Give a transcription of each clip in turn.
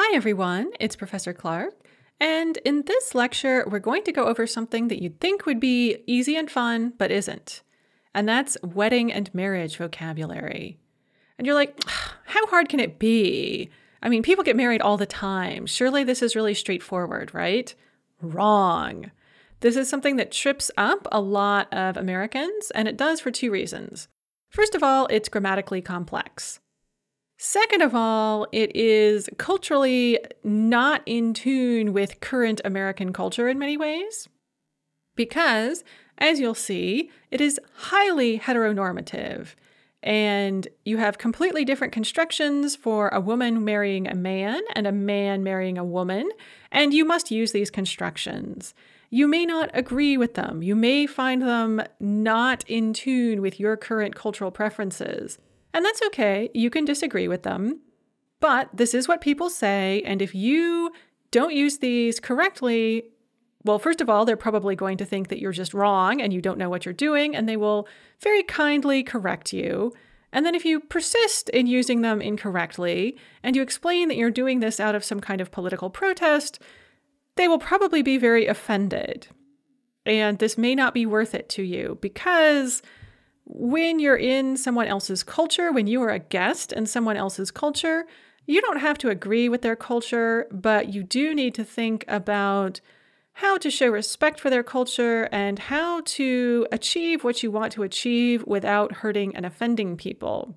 Hi, everyone. It's Professor Clark. And in this lecture, we're going to go over something that you'd think would be easy and fun, but isn't. And that's wedding and marriage vocabulary. And you're like, how hard can it be? I mean, people get married all the time. Surely this is really straightforward, right? Wrong. This is something that trips up a lot of Americans, and it does for two reasons. First of all, it's grammatically complex. Second of all, it is culturally not in tune with current American culture in many ways. Because, as you'll see, it is highly heteronormative. And you have completely different constructions for a woman marrying a man and a man marrying a woman, and you must use these constructions. You may not agree with them. You may find them not in tune with your current cultural preferences. And that's okay. You can disagree with them. But this is what people say. And if you don't use these correctly, well, first of all, they're probably going to think that you're just wrong and you don't know what you're doing, and they will very kindly correct you. And then if you persist in using them incorrectly and you explain that you're doing this out of some kind of political protest, they will probably be very offended. And this may not be worth it to you because when you're in someone else's culture, when you are a guest in someone else's culture, you don't have to agree with their culture, but you do need to think about how to show respect for their culture and how to achieve what you want to achieve without hurting and offending people.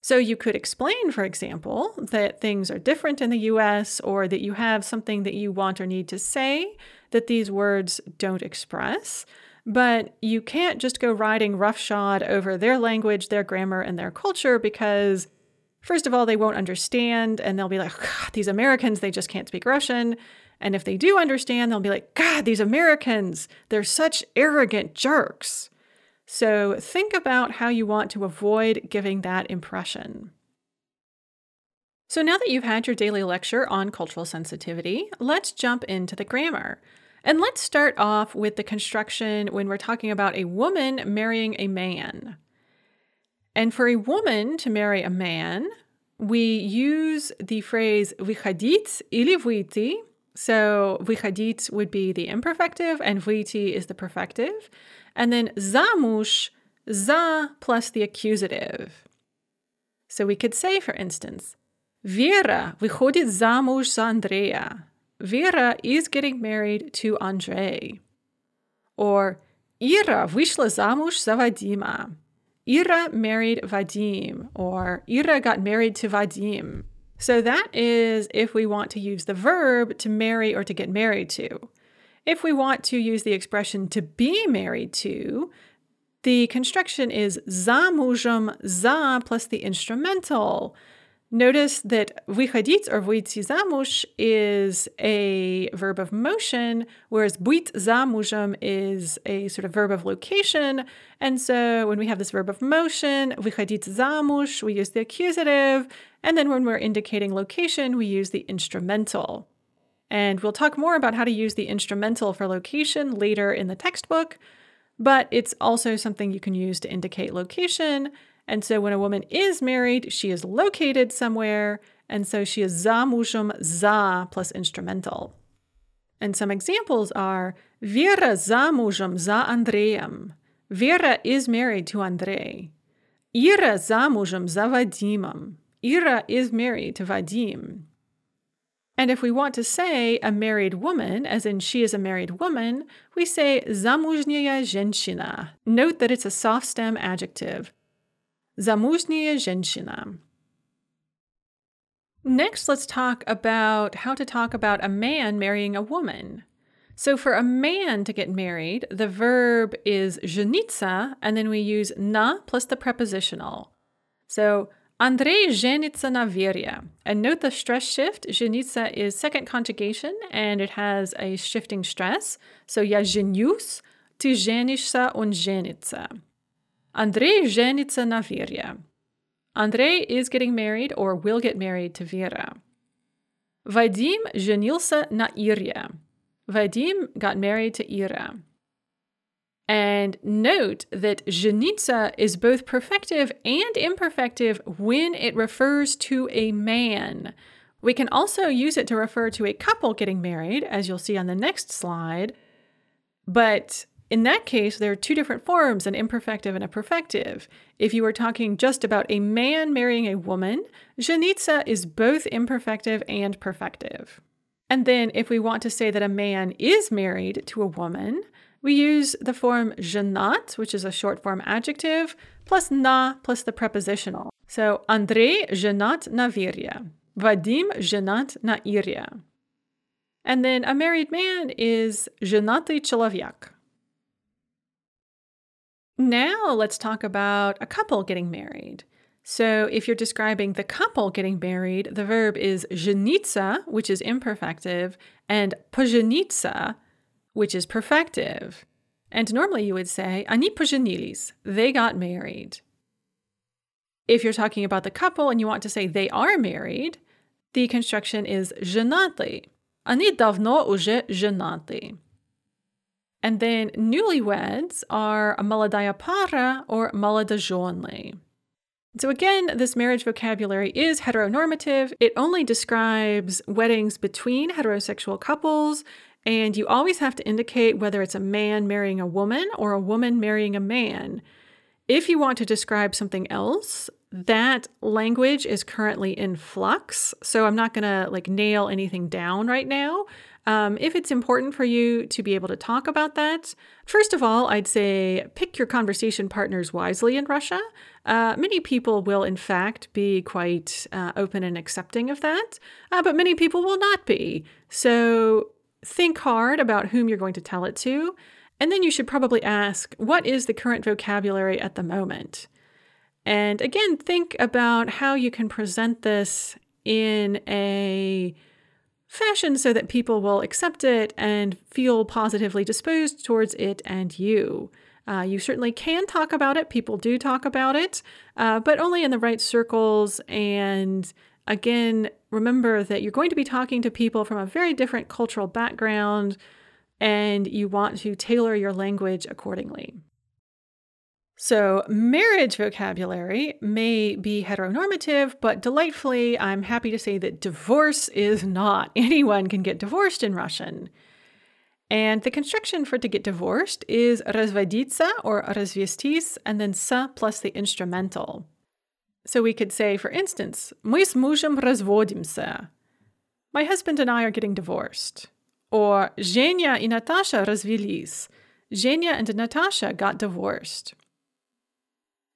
So, you could explain, for example, that things are different in the US or that you have something that you want or need to say that these words don't express. But you can't just go riding roughshod over their language, their grammar, and their culture because, first of all, they won't understand and they'll be like, these Americans, they just can't speak Russian. And if they do understand, they'll be like, God, these Americans, they're such arrogant jerks. So think about how you want to avoid giving that impression. So now that you've had your daily lecture on cultural sensitivity, let's jump into the grammar. And let's start off with the construction when we're talking about a woman marrying a man. And for a woman to marry a man, we use the phrase vychodit ili vyiti. So vychodit would be the imperfective and vyiti is the perfective. And then zamush, za plus the accusative. So we could say, for instance, Vera выходит замуж за Андрея. Vera is getting married to Andrei. Or Ira вышла замуж за Vadima. Ira married Vadim, or Ira got married to Vadim. So that is if we want to use the verb to marry or to get married to. If we want to use the expression to be married to, the construction is za mужем za plus the instrumental. Notice that выходить or выйти замуж is a verb of motion, whereas быть замужем is a sort of verb of location. And so when we have this verb of motion, выходить замуж, we use the accusative. And then when we're indicating location, we use the instrumental. And we'll talk more about how to use the instrumental for location later in the textbook, but it's also something you can use to indicate location and so when a woman is married, she is located somewhere, and so she is zamushum za plus instrumental. And some examples are Vera zamushum za Andreem. Vera is married to Andrei. Ira zamushum za Vadimam. Ira is married to Vadim. And if we want to say a married woman, as in she is a married woman, we say zamuzhnyaya zhenshina. Note that it's a soft stem adjective. Замужняя женщина. Next, let's talk about how to talk about a man marrying a woman. So, for a man to get married, the verb is жениться, and then we use na plus the prepositional. So, Andrei женится на Вере. And note the stress shift. Жениться is second conjugation, and it has a shifting stress. So, я женюсь, ты женишься, он женится. Andrei женится на Вере. Andrei is getting married or will get married to Vera. Vadim женился на Ире. Vadim got married to Ira. And note that жениться is both perfective and imperfective when it refers to a man. We can also use it to refer to a couple getting married, as you'll see on the next slide. But in that case, there are two different forms an imperfective and a perfective. If you were talking just about a man marrying a woman, жениться is both imperfective and perfective. And then if we want to say that a man is married to a woman, we use the form женат, which is a short form adjective, plus na plus the prepositional. So Andrei женат на Virya. Vadim женат на Irya. And then a married man is женатый человек. Now let's talk about a couple getting married. So if you're describing the couple getting married, the verb is жениться, which is imperfective, and пожениться, which is perfective. And normally you would say, они поженились, they got married. If you're talking about the couple and you want to say they are married, the construction is женаты. Они давно уже женаты. And then newlyweds are maladaya para or maladajonle. So, again, this marriage vocabulary is heteronormative. It only describes weddings between heterosexual couples, and you always have to indicate whether it's a man marrying a woman or a woman marrying a man. If you want to describe something else, that language is currently in flux. So, I'm not going to like nail anything down right now. Um, if it's important for you to be able to talk about that, first of all, I'd say pick your conversation partners wisely in Russia. Uh, many people will, in fact, be quite uh, open and accepting of that, uh, but many people will not be. So think hard about whom you're going to tell it to, and then you should probably ask, what is the current vocabulary at the moment? And again, think about how you can present this in a fashion so that people will accept it and feel positively disposed towards it and you. Uh, you certainly can talk about it. People do talk about it, uh, but only in the right circles and Again, remember that you're going to be talking to people from a very different cultural background and you want to tailor your language accordingly. So, marriage vocabulary may be heteronormative, but delightfully, I'm happy to say that divorce is not. Anyone can get divorced in Russian. And the construction for to get divorced is разводиться or развестись, and then sa plus the instrumental. So we could say, for instance, мы с мужем разводимся. My husband and I are getting divorced. Or Zhenya и Natasha развелись. Zhenya and Natasha got divorced.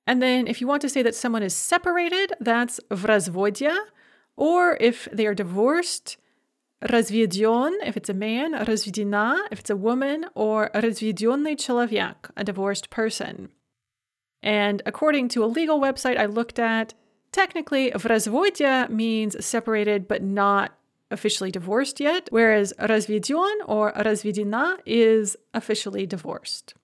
And then if you want to say that someone is separated, that's в разводе. Or if they are divorced, разведен, if it's a man, разведена, if it's a woman, or разведенный человек, a divorced person. And according to a legal website I looked at, technically, в means separated but not officially divorced yet, whereas разведен or разведена is officially divorced.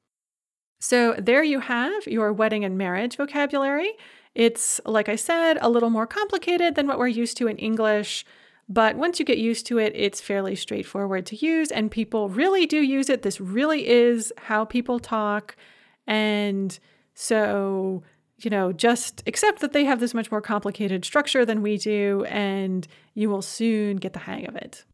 So there you have your wedding and marriage vocabulary. It's, like I said, a little more complicated than what we're used to in English, but once you get used to it, it's fairly straightforward to use, and people really do use it. This really is how people talk, and so, you know, just accept that they have this much more complicated structure than we do, and you will soon get the hang of it.